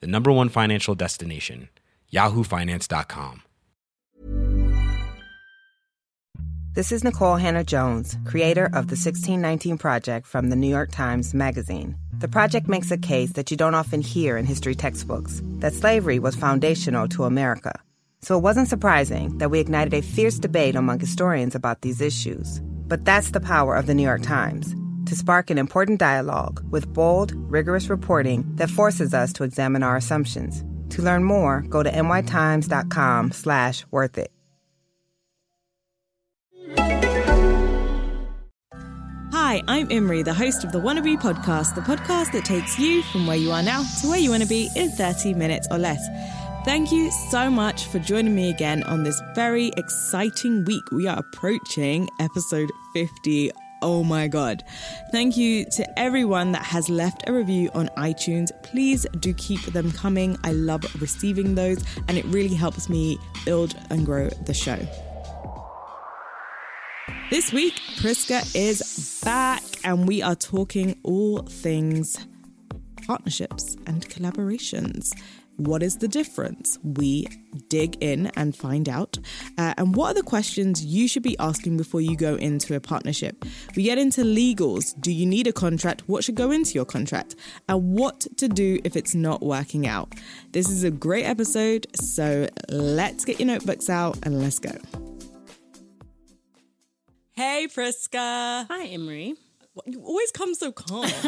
the number one financial destination, yahoofinance.com. This is Nikole Hannah-Jones, creator of the 1619 Project from the New York Times Magazine. The project makes a case that you don't often hear in history textbooks that slavery was foundational to America. So it wasn't surprising that we ignited a fierce debate among historians about these issues. But that's the power of the New York Times to spark an important dialogue with bold, rigorous reporting that forces us to examine our assumptions. To learn more, go to nytimes.com slash worth it. Hi, I'm Imri, the host of the Wannabe podcast, the podcast that takes you from where you are now to where you want to be in 30 minutes or less. Thank you so much for joining me again on this very exciting week. We are approaching episode 50. Oh my God. Thank you to everyone that has left a review on iTunes. Please do keep them coming. I love receiving those, and it really helps me build and grow the show. This week, Prisca is back, and we are talking all things partnerships and collaborations. What is the difference? We dig in and find out. Uh, and what are the questions you should be asking before you go into a partnership? We get into legals. Do you need a contract? What should go into your contract? And what to do if it's not working out. This is a great episode. So let's get your notebooks out and let's go. Hey, Prisca. Hi, Imri. You always come so calm.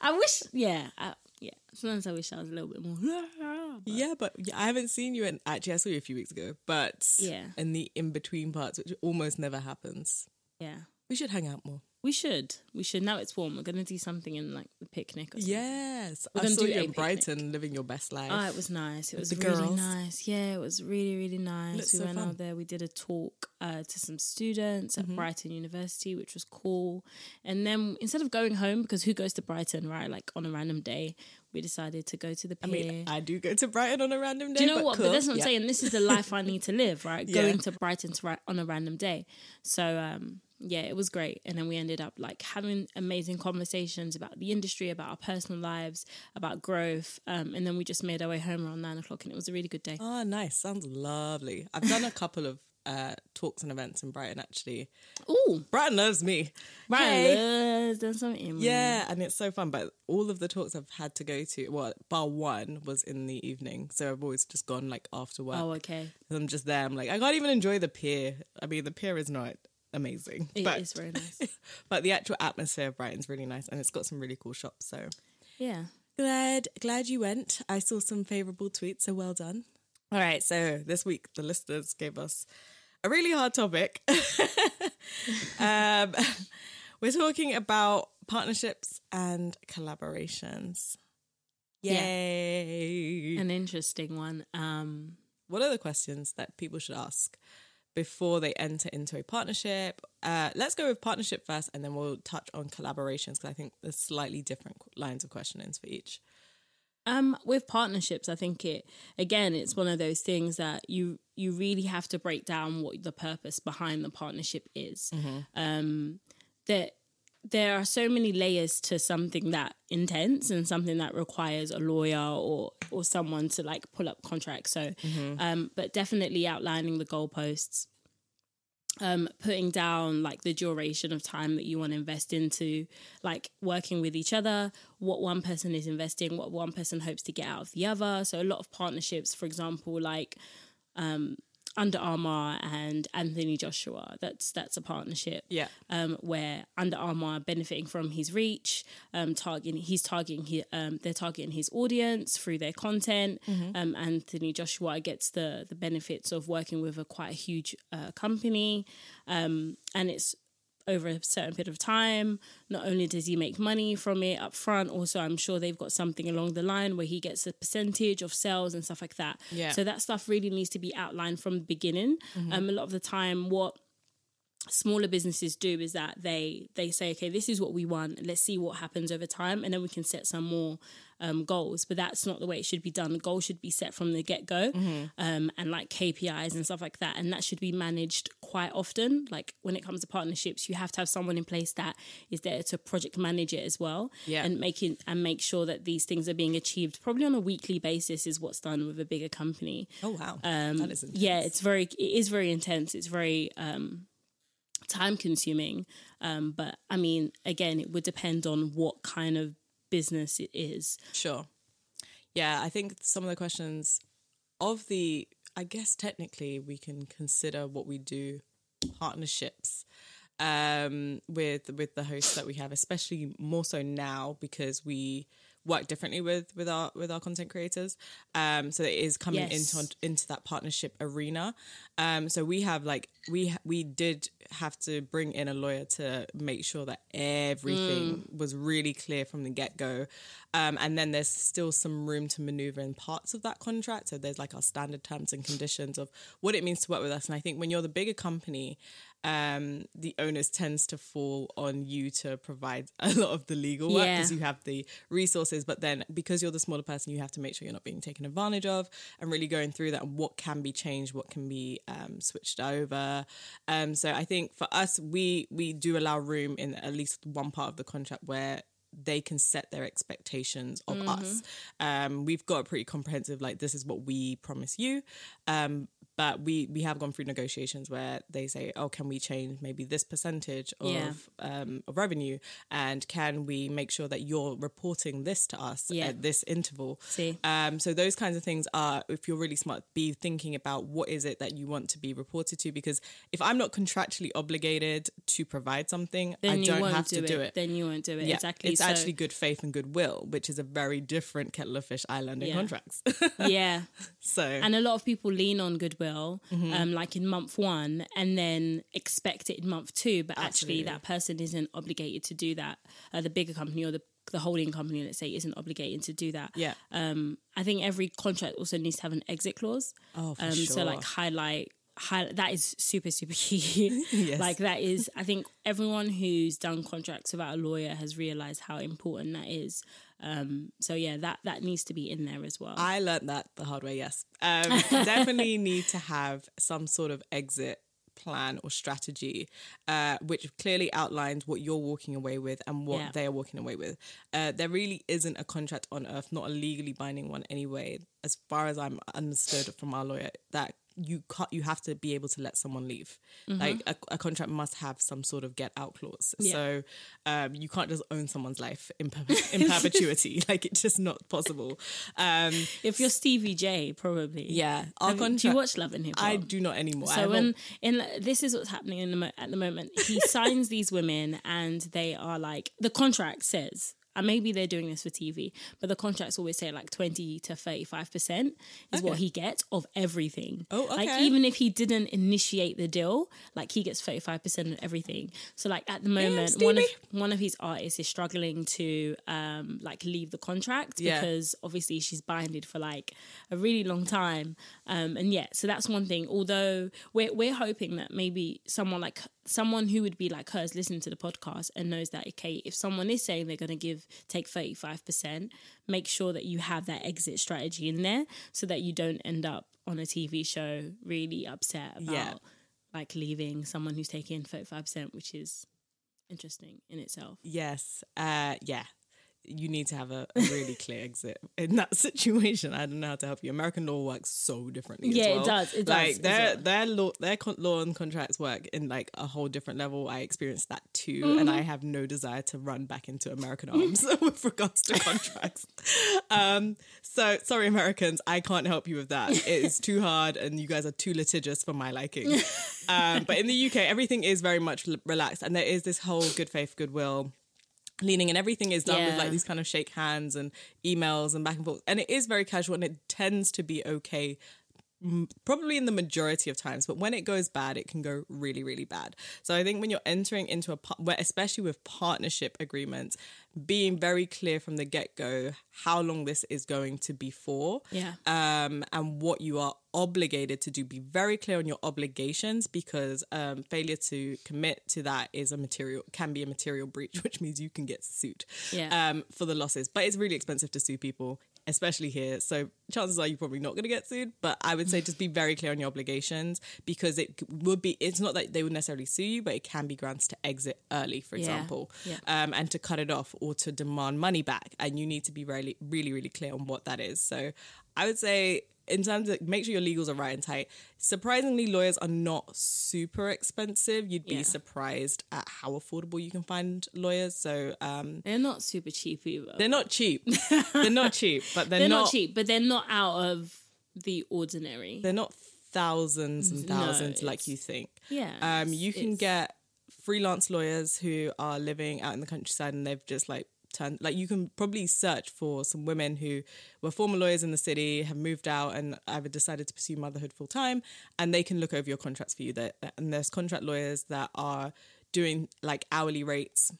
I wish, yeah, I, yeah. Sometimes I wish I was a little bit more. yeah, but I haven't seen you. And actually, I saw you a few weeks ago. But Yeah. in the in between parts, which almost never happens, Yeah, we should hang out more. We should. We should. Now it's warm. We're gonna do something in like the picnic. Or something. Yes, We're I saw do you in picnic. Brighton, living your best life. Oh, it was nice. It was the really girls. nice. Yeah, it was really, really nice. Looks we so went fun. out there. We did a talk uh, to some students Mm-hmm. at Brighton University, which was cool. And then instead of going home, because who goes to Brighton, right? Like on a random day, we decided to go to the I mean, I do go to Brighton on a random day. Do you know but what? Cool. But that's what I'm Yeah. saying. This is the life I need to live, right? Yeah. Going to Brighton to ri- on a random day. So um, yeah, it was great. And then we ended up like having amazing conversations about the industry, about our personal lives, about growth. Um, and then we just made our way home around nine o'clock, and it was a really good day. Oh, nice. Sounds lovely. I've done a couple of uh, talks and events in Brighton. Actually, Oh, Brighton loves me. right. Hey. Let's something. Yeah, and it's so fun. But all of the talks I've had to go to, well, bar one was in the evening, so I've always just gone like after work. Oh, okay. I'm just there. I'm like, I can't even enjoy the pier. I mean, the pier is not amazing. It but, is very nice. but the actual atmosphere of Brighton's really nice, and it's got some really cool shops. So Yeah. glad, glad you went. I saw some favorable tweets, so well done. All right, so this week the listeners gave us a really hard topic. um, we're talking about partnerships and collaborations. Yeah. Yay! An interesting one. Um, what are the questions that people should ask before they enter into a partnership? Uh, let's go with partnership first, and then we'll touch on collaborations because I think there's slightly different lines of questionings for each. Um, with partnerships, I think it again, it's one of those things that you you really have to break down what the purpose behind the partnership is. Um, that there are so many layers to something that intense and something that requires a lawyer or or someone to like pull up contracts. So, um, but definitely outlining the goalposts um, putting down like the duration of time that you want to invest into like working with each other what one person is investing what one person hopes to get out of the other. So a lot of partnerships for example like um, under Armour and Anthony Joshua that's that's a partnership Yeah. um, where Under Armour benefiting from his reach, um, targeting he's targeting his, um, they're targeting his audience through their content. Um, Anthony Joshua gets the the benefits of working with a quite a huge uh, company, um, and it's over a certain period of time. Not only does he make money from it up front, also I'm sure they've got something along the line where he gets a percentage of sales and stuff like that. Yeah. So that stuff really needs to be outlined from the beginning. Um, a lot of the time, what smaller businesses do is that they they say okay this is what we want. Let's see what happens over time and then we can set some more um, goals. But that's not the way it should be done. The goal should be set from the get-go um, and like kpis and stuff like that and that should be managed quite often. Like when it comes to partnerships you have to have someone in place that is there to project manage it as well Yeah. and making and make sure that these things are being achieved probably on a weekly basis is what's done with a bigger company. Oh wow, that is yeah it's very it is very intense. It's very um time consuming um but i mean again it would depend on what kind of business it is Sure. Yeah, I think some of the questions of the, I guess technically we can consider what we do partnerships um, with with the hosts that we have, especially more so now because we work differently with with our with our content creators. Um, so it is coming Yes. into into that partnership arena. Um, so we have like we we did have to bring in a lawyer to make sure that everything was really clear from the get go. Um, and then there's still some room to maneuver in parts of that contract. So there's like our standard terms and conditions of what it means to work with us. And I think when you're the bigger company, um, the onus tends to fall on you to provide a lot of the legal work Yeah. because you have the resources. But then because you're the smaller person, you have to make sure you're not being taken advantage of and really going through that and what can be changed, what can be um, switched over. Um, so I think for us, we we do allow room in at least one part of the contract where they can set their expectations of us. Um, we've got a pretty comprehensive like this is what we promise you. Um, but we we have gone through negotiations where they say, oh, can we change maybe this percentage of Yeah. um, of revenue, and can we make sure that you're reporting this to us Yeah. at this interval? See. Um, so those kinds of things are, if you're really smart, be thinking about what is it that you want to be reported to. Because if I'm not contractually obligated to provide something, then I you don't won't have do to do it. it. then you won't do it Yeah, exactly It's So- actually good faith and goodwill, which is a very different kettle of fish island in Yeah. contracts. yeah so and a lot of people lean on goodwill Mm-hmm. um, like in month one and then expect it in month two but actually that person isn't obligated to do that. Uh, the bigger company or the the holding company let's say isn't obligated to do that. Yeah. um i think every contract also needs to have an exit clause. Oh, for um so like highlight High, that is super super key. Yes. like that is i think everyone who's done contracts without a lawyer has realized how important that is um so yeah that that needs to be in there as well I learned that the hard way, yes. Um, definitely need to have some sort of exit plan or strategy, uh, which clearly outlines what you're walking away with and what Yeah. they are walking away with. Uh, there really isn't a contract on earth, not a legally binding one anyway, as far as I'm understood from our lawyer, that you can't you have to be able to let someone leave like a, a contract must have some sort of get out clause Yeah. so um, you can't just own someone's life in, per- in perpetuity like it's just not possible um, If you're Stevie J, probably. yeah our Have you- do you watch Love and Hip Hop? I do not anymore So when in this is what's happening in the mo- at the moment, he signs these women, and they are like the contract says. And maybe they're doing this for TV, but the contracts always say like twenty to thirty five percent is what he gets of everything. Oh, Like even if he didn't initiate the deal, like he gets thirty five percent of everything. So like at the moment, one of one of his artists is struggling to um like leave the contract Yeah. because obviously she's binded for like a really long time um and yeah so that's one thing although we're we're hoping that maybe someone like someone who would be like her is listening to the podcast and knows that okay if someone is saying they're going to give take 35% make sure that you have that exit strategy in there so that you don't end up on a tv show really upset about Yeah. like leaving someone who's taking 35% which is interesting in itself yes uh, yeah you need to have a, a really clear exit in that situation. I don't know how to help you. American law works so differently. Yeah, it does, it does Like as their well. their law their con- law and contracts work in like a whole different level. I experienced that too, Mm-hmm. and I have no desire to run back into American arms with regards to contracts. um, so sorry, Americans, I can't help you with that. It is too hard, and you guys are too litigious for my liking. Um, but in the UK, everything is very much l- relaxed, and there is this whole good faith, goodwill leaning and everything is done with like these kind of shake hands and emails and back and forth. And it is very casual and it tends to be okay probably in the majority of times, but when it goes bad, it can go really, really bad. So I think when you're entering into a, where- especially with partnership agreements, being very clear from the get go how long this is going to be for, Yeah. um, and what you are obligated to do. Be very clear on your obligations because um, failure to commit to that is a material can be a material breach, which means you can get sued Yeah. um, for the losses. But it's really expensive to sue people, especially here. So chances are you're probably not going to get sued. But I would say just be very clear on your obligations because it would be. It's not that they would necessarily sue you, but it can be grants to exit early, for Yeah. example, Yeah. um, and to cut it off or to demand money back. And you need to be really, really, really clear on what that is. So I would say. In terms of make sure your legals are right and tight. Surprisingly, lawyers are not super expensive. You'd be Yeah. surprised at how affordable you can find lawyers. So um, They're not super cheap either. they're not cheap. they're not cheap, but they're, They're not, cheap, but they're not out of the ordinary. They're not thousands and No, thousands like you think. Yeah, Um, you can get freelance lawyers who are living out in the countryside and they've just like turned like you can probably search for some women who were former lawyers in the city have moved out and either decided to pursue motherhood full time and they can look over your contracts for you. There and there's contract lawyers that are doing like hourly rates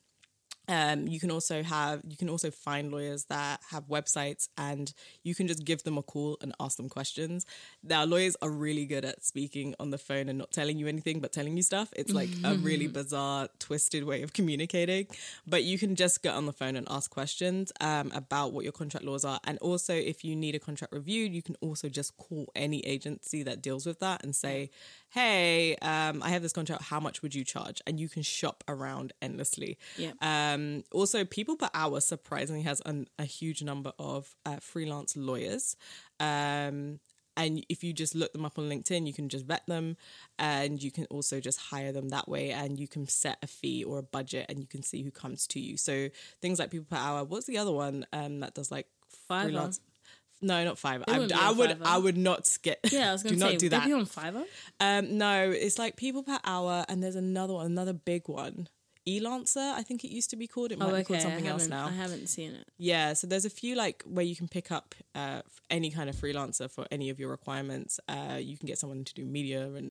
um, you can also have you can also find lawyers that have websites and you can just give them a call and ask them questions. Now lawyers are really good at speaking on the phone and not telling you anything but telling you stuff. It's like a really bizarre twisted way of communicating. But you can just get on the phone and ask questions um, about what your contract laws are. And also if you need a contract reviewed you can also just call any agency that deals with that and say hey um, i have this contract how much would you charge and you can shop around endlessly Yeah. um, also, People Per Hour surprisingly has an, a huge number of uh, freelance lawyers. Um, and if you just look them up on LinkedIn, you can just vet them and you can also just hire them that way. And you can set a fee or a budget and you can see who comes to you. So things like People Per Hour. What's the other one um, that does like Fiverr. freelance? No, not Fiverr. I, I would. Fiverr. I would not get. Yeah, I was do going to not say, do that. be on Fiverr? Um, no, it's like people per hour, and there's another one, another big one. Elancer, I think it used to be called. It might Oh, be called something else now. I haven't seen it. Yeah, so there's a few like where you can pick up uh, any kind of freelancer for any of your requirements. Uh, you can get someone to do media and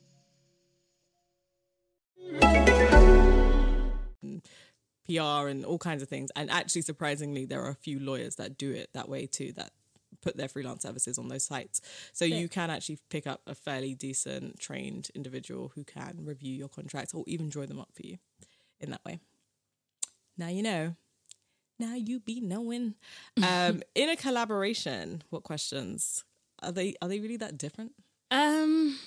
PR and all kinds of things. And actually, surprisingly, there are a few lawyers that do it that way too. That put their freelance services on those sites. So you can actually pick up a fairly decent trained individual who can review your contracts or even draw them up for you in that way. Now you know. Now you be knowing. Um, in a collaboration, what questions are they? Are they really that different? Um,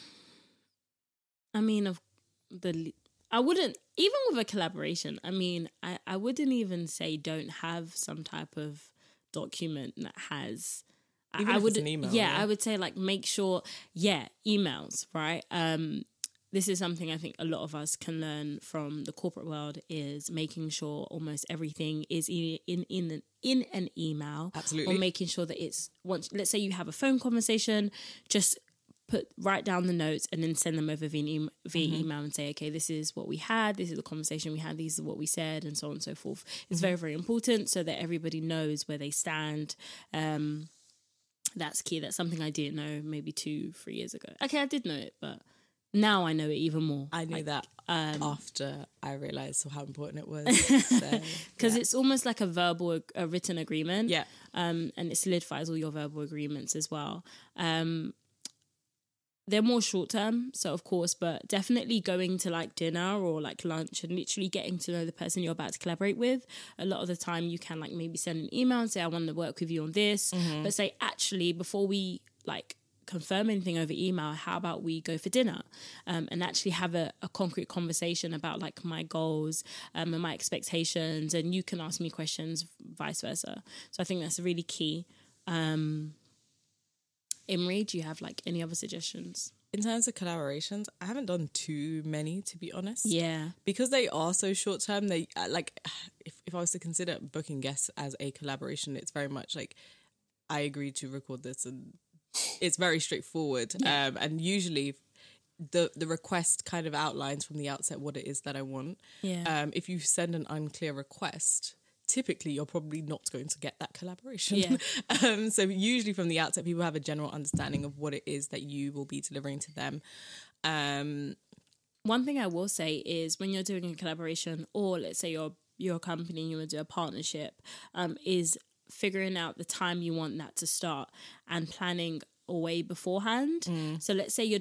I mean, of the, I wouldn't even with a collaboration. I mean, I I wouldn't even say don't have some type of document that has. I- Even I would, email, yeah, yeah. I would say like make sure, yeah, emails, right? Um, this is something I think a lot of us can learn from the corporate world is making sure almost everything is in in in an, in an email, Absolutely. or making sure that it's once. Let's say you have a phone conversation, just put write down the notes and then send them over via, em- via Mm-hmm. email and say, okay, this is what we had, this is the conversation we had, this is what we said, and so on and so forth. Mm-hmm. It's very very important so that everybody knows where they stand. Um, that's key. That's something I didn't know maybe two, three years ago. Okay, I did know it, but now I know it even more. I knew that um, after I realized how important it was. So, because it's almost like a verbal, a written agreement. yeah. um, and it solidifies all your verbal agreements as well. Um, they're more short term, so of course, but definitely going to like dinner or like lunch and literally getting to know the person you're about to collaborate with. A lot of the time, you can like maybe send an email and say, "I want to work with you on this," but say actually before we like confirm anything over email how about we go for dinner? Um, and actually have a, a concrete conversation about like my goals um, and my expectations and you can ask me questions vice versa. So i think that's really key. Um, Imri, do you have like any other suggestions? In terms of collaborations, I haven't done too many to be honest. Yeah. Because they are so short term, they uh, like if if I was to consider booking guests as a collaboration, it's very much like I agreed to record this and it's very straightforward. Um and usually the the request kind of outlines from the outset what it is that I want. Yeah. Um if you send an unclear request, typically you're probably not going to get that collaboration. Yeah. um, so usually from the outset, people have a general understanding of what it is that you will be delivering to them. Um, One thing I will say is when you're doing a collaboration, or let's say you're your company and you want to do a partnership, um, is figuring out the time you want that to start and planning away beforehand. So let's say you're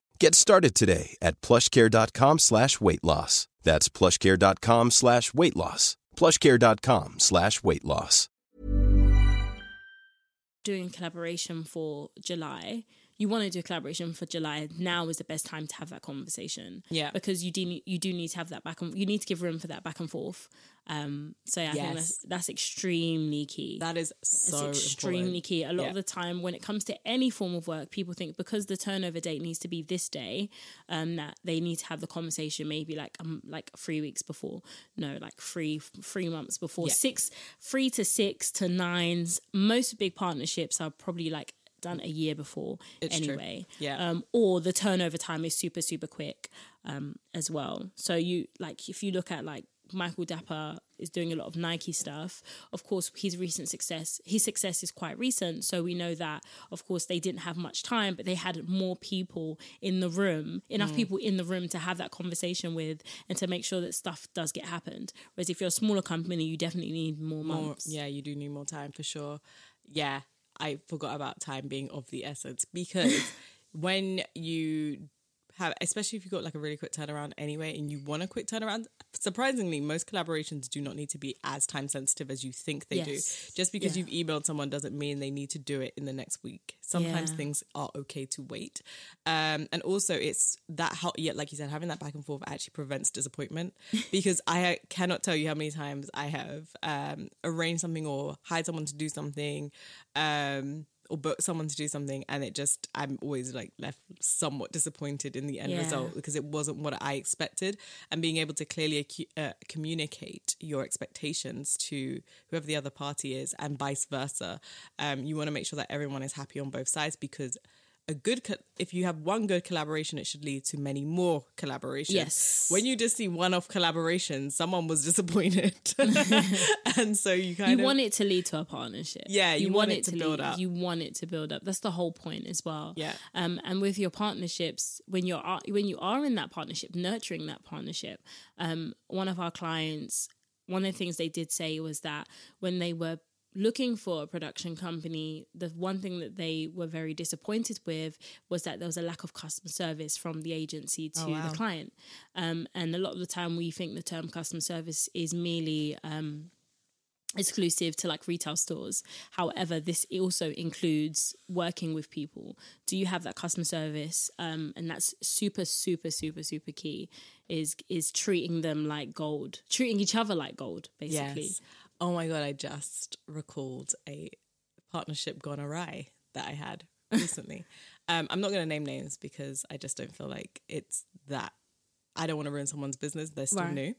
Get started today at plushcare.com slash weight loss. That's plushcare.com slash weight loss. plushcare.com slash weight loss. doing collaboration for July, you want to do a collaboration for July. Now is the best time to have that conversation. Yeah. because you do need, you do need to have that back and you need to give room for that back and forth. Um, so yeah, I think that's that's extremely key. that is so extremely important. key. A lot Yeah. of the time, when it comes to any form of work, people think because the turnover date needs to be this day, um, that they need to have the conversation maybe like um like three weeks before. No, like three three months before. Yeah. Six, three to six to nines. Most big partnerships are probably like done a year before It's true. anyway. Yeah. Um, or the turnover time is super super quick, um, as well. So you like if you look at like Michael Dapaah is doing a lot of Nike stuff. Of course, his recent success, his success is quite recent. So we know that, of course, they didn't have much time, but they had more people in the room, enough people in the room to have that conversation with and to make sure that stuff does get happened. Whereas if you're a smaller company, you definitely need more More, months. yeah, you do need more time for sure. Yeah, I forgot about time being of the essence because when you have, especially if you've got like a really quick turnaround anyway, and you want a quick turnaround, surprisingly, most collaborations do not need to be as time sensitive as you think they Yes. do. Just because Yeah. you've emailed someone doesn't mean they need to do it in the next week. Sometimes Yeah. things are okay to wait. Um, and also, it's that how, yeah, like you said, having that back and forth actually prevents disappointment because I cannot tell you how many times I have um, arranged something or hired someone to do something. Um, or book someone to do something and it just i'm always like left somewhat disappointed in the end Yeah. result because it wasn't what i expected and being able to clearly uh, communicate your expectations to whoever the other party is and vice versa um, you want to make sure that everyone is happy on both sides because a good co- if you have one good collaboration it should lead to many more collaborations Yes. when you just see one-off collaborations someone was disappointed and so you kind you of want it to lead to a partnership. Yeah, you want it to build lead- up. You want it to build up. That's the whole point as well. Yeah. Um, and with your partnerships, when you're when you are in that partnership, nurturing that partnership, um, one of our clients, one of the things they did say was that when they were looking for a production company, the one thing that they were very disappointed with was that there was a lack of customer service from the agency to wow. the client. Um, and a lot of the time, we think the term customer service is merely um, exclusive to like retail stores. However, this also includes working with people. Do you have that customer service? Um, and that's super, super, super, super key. Is is treating them like gold, treating each other like gold, basically. Yes. Oh my god, I just recalled a partnership gone awry that I had recently. um, I'm not going to name names because I just don't feel like it's that. I don't want to ruin someone's business. They're still Right. new.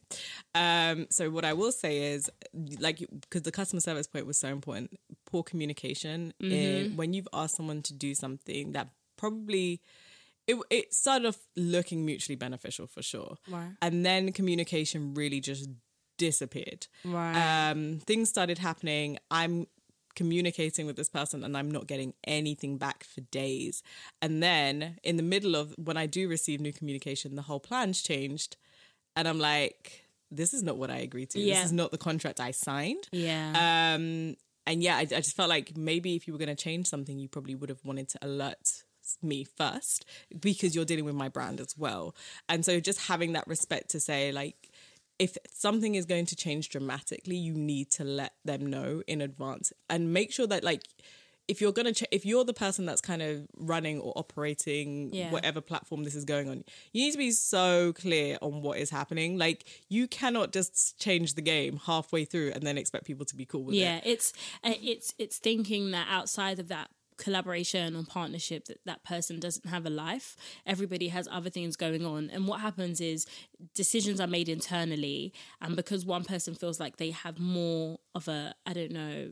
Um, so what I will say is, like, because the customer service point was so important. Poor communication in, when you've asked someone to do something that probably it, it started off looking mutually beneficial for sure. Right. And then communication really just disappeared. Right. Um, things started happening. I'm communicating with this person and I'm not getting anything back for days. And then in the middle of when I do receive new communication, the whole plan's changed. And I'm like, this is not what I agreed to. Yeah. This is not the contract I signed. yeah. Um, and yeah, I, I just felt like maybe if you were going to change something, you probably would have wanted to alert me first because you're dealing with my brand as well. And so just having that respect to say, like, if something is going to change dramatically, you need to let them know in advance and make sure that, like, if you're gonna ch- if you're the person that's kind of running or operating Yeah. whatever platform this is going on you need to be so clear on what is happening like you cannot just change the game halfway through and then expect people to be cool with yeah it Yeah, it's uh, it's it's thinking that outside of that collaboration or partnership that that person doesn't have a life everybody has other things going on and what happens is decisions are made internally and because one person feels like they have more of a i don't know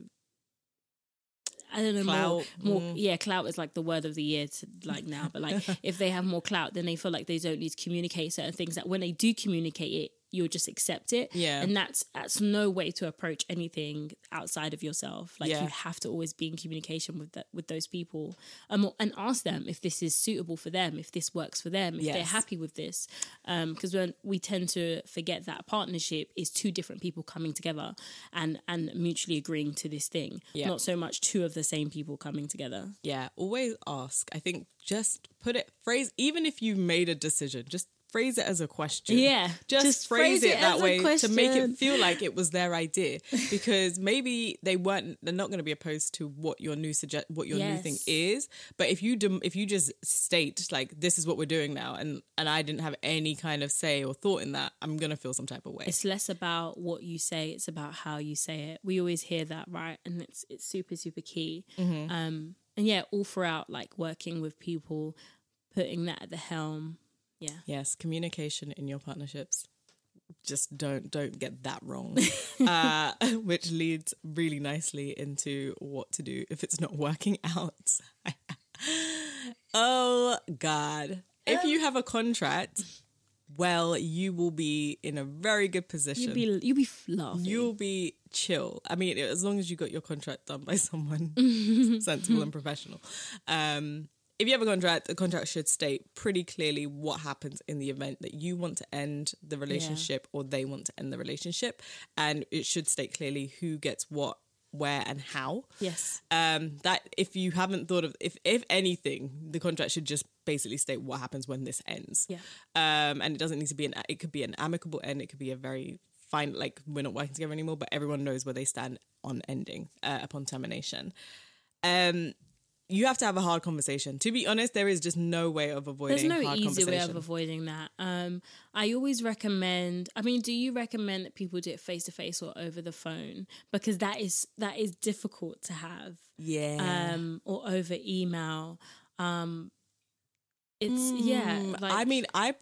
I don't know Clout. more, more yeah, clout is like the word of the year to like now. But like if they have more clout, then they feel like they don't need to communicate certain things. That when they do communicate it, you'll just accept it. Yeah. And that's that's no way to approach anything outside of yourself. Like Yeah. you have to always be in communication with that with those people. Um, and ask them if this is suitable for them, if this works for them, if they're happy with this. Um, because when we tend to forget that partnership is two different people coming together and and mutually agreeing to this thing. Yeah. Not so much two of the same people coming together. yeah always ask i think just put it phrase even if you made a decision just phrase it as a question Yeah, just, just phrase, phrase it, it that way to make it feel like it was their idea because maybe they weren't they're not going to be opposed to what your new suggest what your new thing is but if you dem- if you just state like this is what we're doing now and and i didn't have any kind of say or thought in that i'm going to feel some type of way It's less about what you say; it's about how you say it. We always hear that, right? And it's it's super super key. Mm-hmm. Um, and yeah, all throughout, like working with people, putting that at the helm. Yeah, Yes, communication in your partnerships. Just don't don't get that wrong. uh, which leads really nicely into what to do if it's not working out. oh God. If you have a contract, well, you will be in a very good position. you'll be you'll be laughing. You'll be chill. I mean, as long as you got your contract done by someone sensible and professional. Um, if you have a contract, the contract should state pretty clearly what happens in the event that you want to end the relationship or they want to end the relationship. And it should state clearly who gets what, where, and how. yes, Um, that if you haven't thought of, if if anything, the contract should just basically state what happens when this ends. Yeah. Um, and it doesn't need to be an. It could be an amicable end. It could be a very fine, like we're not working together anymore, but everyone knows where they stand on ending uh, upon termination. Um, you have to have a hard conversation. To be honest, there is just no way of avoiding. there's no hard easy way of avoiding that. Um, I always recommend. I mean, do you recommend that people do it face to face or over the phone? Because that is that is difficult to have. Yeah. um, or over email. Um, it's yeah. Like, I mean, I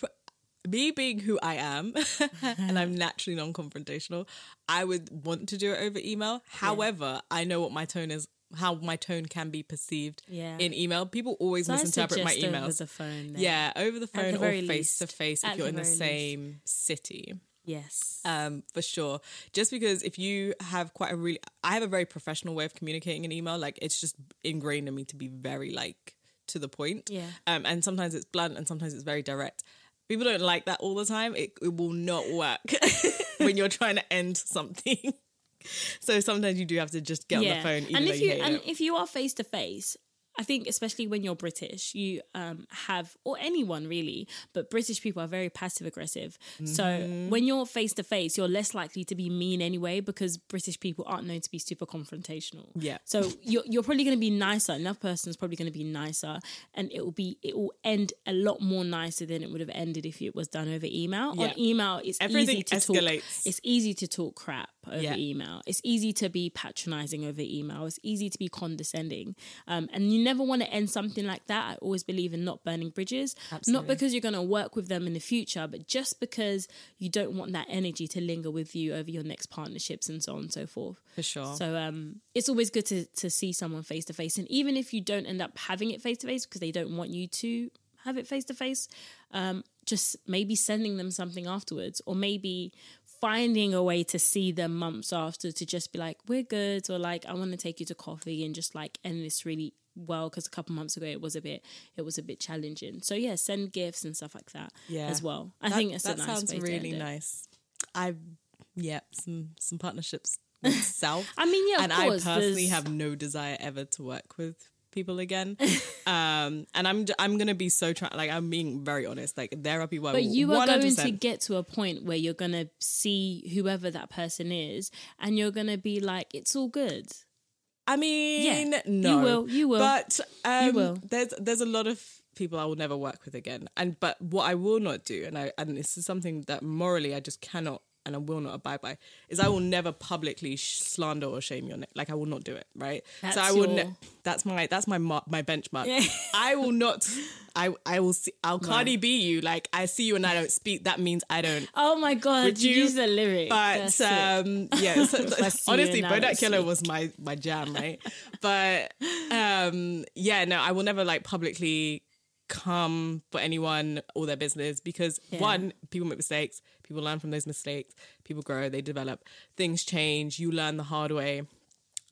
me being who I am, and I'm naturally non-confrontational. I would want to do it over email. However, I know what my tone is, how my tone can be perceived Yeah. in email. People always so misinterpret my emails. over the phone. then. yeah, over the phone the or face to face if At you're the in the very least. same city Yes. um, for sure. Just because if you have quite a really, I have a very professional way of communicating an email. Like it's just ingrained in me to be very like to the point. Yeah. Um, and sometimes it's blunt and sometimes it's very direct. People don't like that all the time. It, it will not work when you're trying to end something. so sometimes you do have to just get on the phone. And if you, and it. if you are face to face, I think especially when you're British, you um, have or anyone really, but British people are very passive aggressive. So Mm-hmm. when you're face to face, you're less likely to be mean anyway because British people aren't known to be super confrontational. Yeah. So you're you're probably going to be nicer. Another person's probably going to be nicer, and it will be it will end a lot more nicer than it would have ended if it was done over email. Yeah. On email, it's Everything easy to escalates. talk. It's easy to talk crap over Yeah. email. It's easy to be patronizing over email. It's easy to be condescending. Um, and you never want to end something like that. I always believe in not burning bridges. Not because you're going to work with them in the future, but just because you don't want that energy to linger with you over your next partnerships and so on and so forth. For sure. So um, it's always good to, to see someone face to face. And even if you don't end up having it face to face because they don't want you to have it face to face. Um, just maybe sending them something afterwards, or maybe finding a way to see them months after to just be like, we're good, or like, I want to take you to coffee and just like end this really well because a couple months ago it was a bit it was a bit challenging. So yeah, send gifts and stuff like that Yeah. as well. I That- think it's that a nice sounds really nice. I yeah, some some partnerships with self. I mean, yeah, of and I personally there's- have no desire ever to work with people again. um, and I'm I'm gonna be so tra- like I'm being very honest. Like there are people, I But you are going to get to a point where you're going to see whoever that person is and you're going to be like, it's all good. I mean, Yeah, no, you will, you will. But um, You will. There's there's a lot of people I will never work with again. And but what I will not do, and I and this is something that morally I just cannot and I will not abide by, is I will never publicly sh- slander or shame your name. Like I will not do it. Right. so I will. your- Ne- that's my that's my mar- my benchmark. I will not. I I will see. I'll Cardi B you. Like I see you and I don't speak. That means I don't. Oh my God, Would you use the lyric. But That's um, yeah, so, If I see you honestly, Bodak Yellow was my my jam, right? but um, yeah, no, I will never like publicly come for anyone or their business because Yeah. one, people make mistakes, people learn from those mistakes, people grow, they develop, things change, you learn the hard way.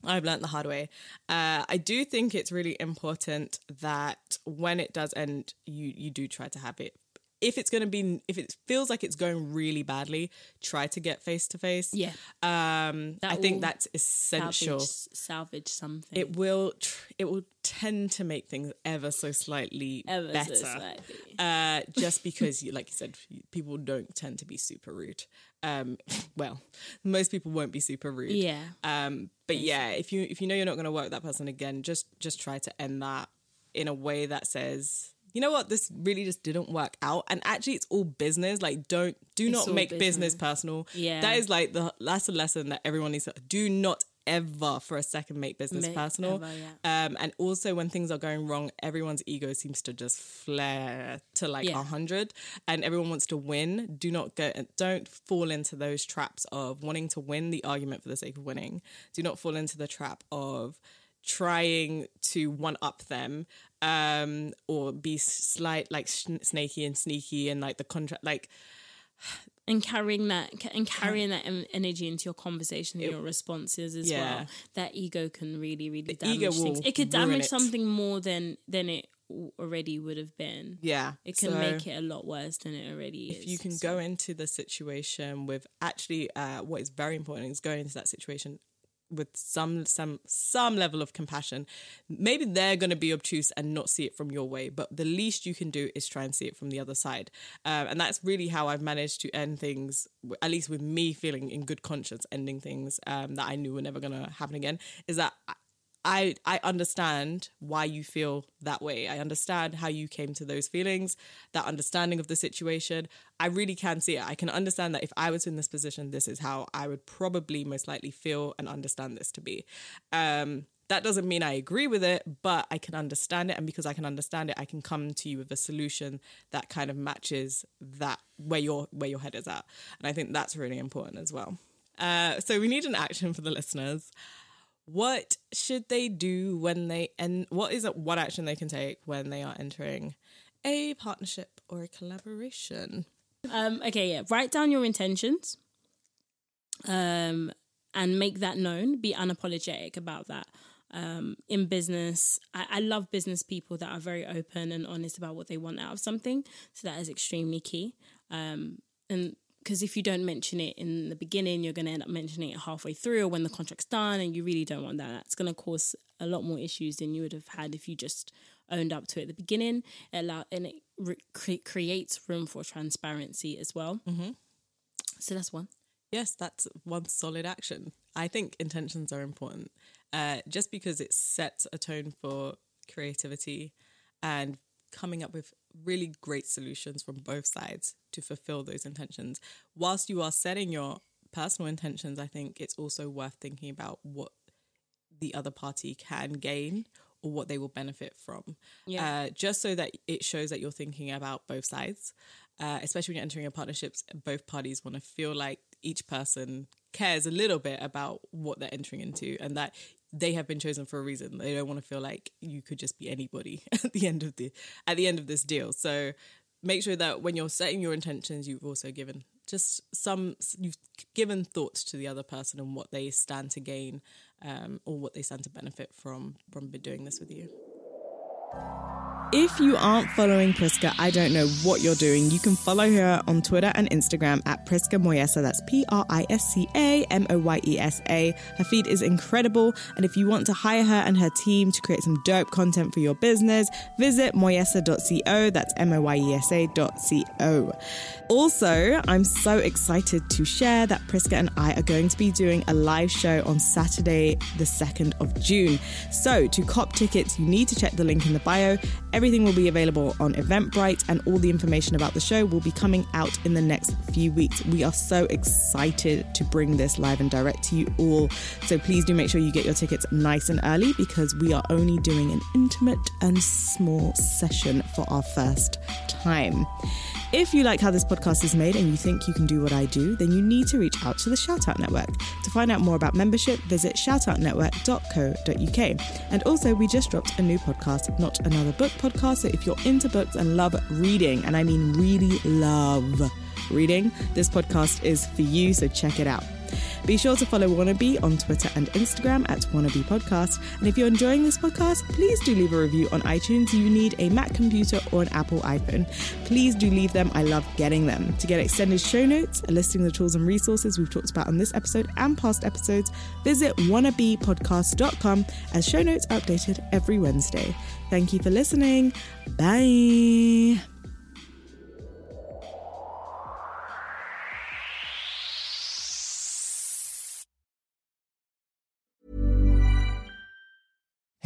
I've learned the hard way. Uh, I do think it's really important that when it does end, you you do try to have it. If it's going to be, if it feels like it's going really badly, try to get face to face. Yeah. Um, That I think that's essential. salvage, salvage something. It will, tr- it will tend to make things ever so slightly Ever so better. slightly. Uh, just because, you, like you said, people don't tend to be super rude. Um, well, most people won't be super rude. Yeah. Um, but yeah, if you if you know you're not going to work with that person again, just just try to end that in a way that says, you know what, this really just didn't work out. And actually, it's all business. Like, don't do not make business. business. personal. Yeah. that is like the that's a lesson that everyone needs to do. Not ever for a second make business Make- personal. ever, yeah. Um, and also when things are going wrong, everyone's ego seems to just flare to like a Yeah. hundred, and everyone wants to win. Do not go, don't fall into those traps of wanting to win the argument for the sake of winning. Do not fall into the trap of trying to one up them um or be slight like sn- snaky and sneaky and like the contract like and carrying that and carrying that energy into your conversation and your responses as Yeah. well. That ego can really really damage ego things. It could damage it. something more than than it already would have been. Yeah it can so- make it a lot worse than it already is if you can so- go into the situation with actually uh, what is very important is going into that situation with some some some level of compassion maybe they're going to be obtuse and not see it from your way but the least you can do is try and see it from the other side. Um, and that's really how i've managed to end things at least with me feeling in good conscience ending things um, that i knew were never going to happen again is that I, I understand why you feel that way. I understand how you came to those feelings, that understanding of the situation. I really can see it. I can understand that if I was in this position, this is how I would probably most likely feel and understand this to be. Um, that doesn't mean I agree with it, but I can understand it, and because I can understand it, I can come to you with a solution that kind of matches that where your where your head is at, and I think that's really important as well. Uh, so we need an action for the listeners what should they do when they and what is it one action they can take when they are entering a partnership or a collaboration? Um okay yeah write down your intentions um and make that known. Be unapologetic about that. Um in business I, I love business people that are very open and honest about what they want out of something. So that is extremely key. Um and because if you don't mention it in the beginning you're going to end up mentioning it halfway through or when the contract's done and you really don't want that. That's going to cause a lot more issues than you would have had if you just owned up to it at the beginning. It allow and it re- cre- creates room for transparency as well. Mm-hmm. so that's one. Yes that's one solid action. I think intentions are important uh, just because it sets a tone for creativity and coming up with really great solutions from both sides to fulfill those intentions whilst you are setting your personal intentions i think it's also worth thinking about what the other party can gain or what they will benefit from. Yeah. Uh, just so that it shows that you're thinking about both sides, uh, especially when you're entering a partnerships, both parties want to feel like each person cares a little bit about what they're entering into and that they have been chosen for a reason. They don't want to feel like you could just be anybody at the end of the at the end of this deal. So make sure that when you're setting your intentions, you've also given just some you've given thought to the other person and what they stand to gain um, or what they stand to benefit from from doing this with you. If you aren't following Prisca, I don't know what you're doing. You can follow her on Twitter and Instagram at Prisca Moyesa. That's P R I S C A M O Y E S A. Her feed is incredible. And if you want to hire her and her team to create some dope content for your business, visit moyesa.co. That's M O Y E S A.co. Also, I'm so excited to share that Priska and I are going to be doing a live show on Saturday, the 2nd of June. So, to cop tickets, you need to check the link in the bio. Everything will be available on Eventbrite, and all the information about the show will be coming out in the next few weeks. We are so excited to bring this live and direct to you all. So please do make sure you get your tickets nice and early because we are only doing an intimate and small session for our first time. If you like how this podcast is made and you think you can do what I do, then you need to reach out to the Shoutout Network. To find out more about membership, visit shoutoutnetwork.co.uk. And also, we just dropped a new podcast, Not Another Book podcast. So if you're into books and love reading, and I mean really love reading, this podcast is for you. So check it out. Be sure to follow Wannabe on Twitter and Instagram at Wannabe Podcast. And if you're enjoying this podcast, please do leave a review on iTunes. You need a Mac computer or an Apple iPhone. Please do leave them. I love getting them. To get extended show notes, a listing of the tools and resources we've talked about on this episode and past episodes, visit wannabepodcast.com as show notes updated every Wednesday. Thank you for listening. Bye.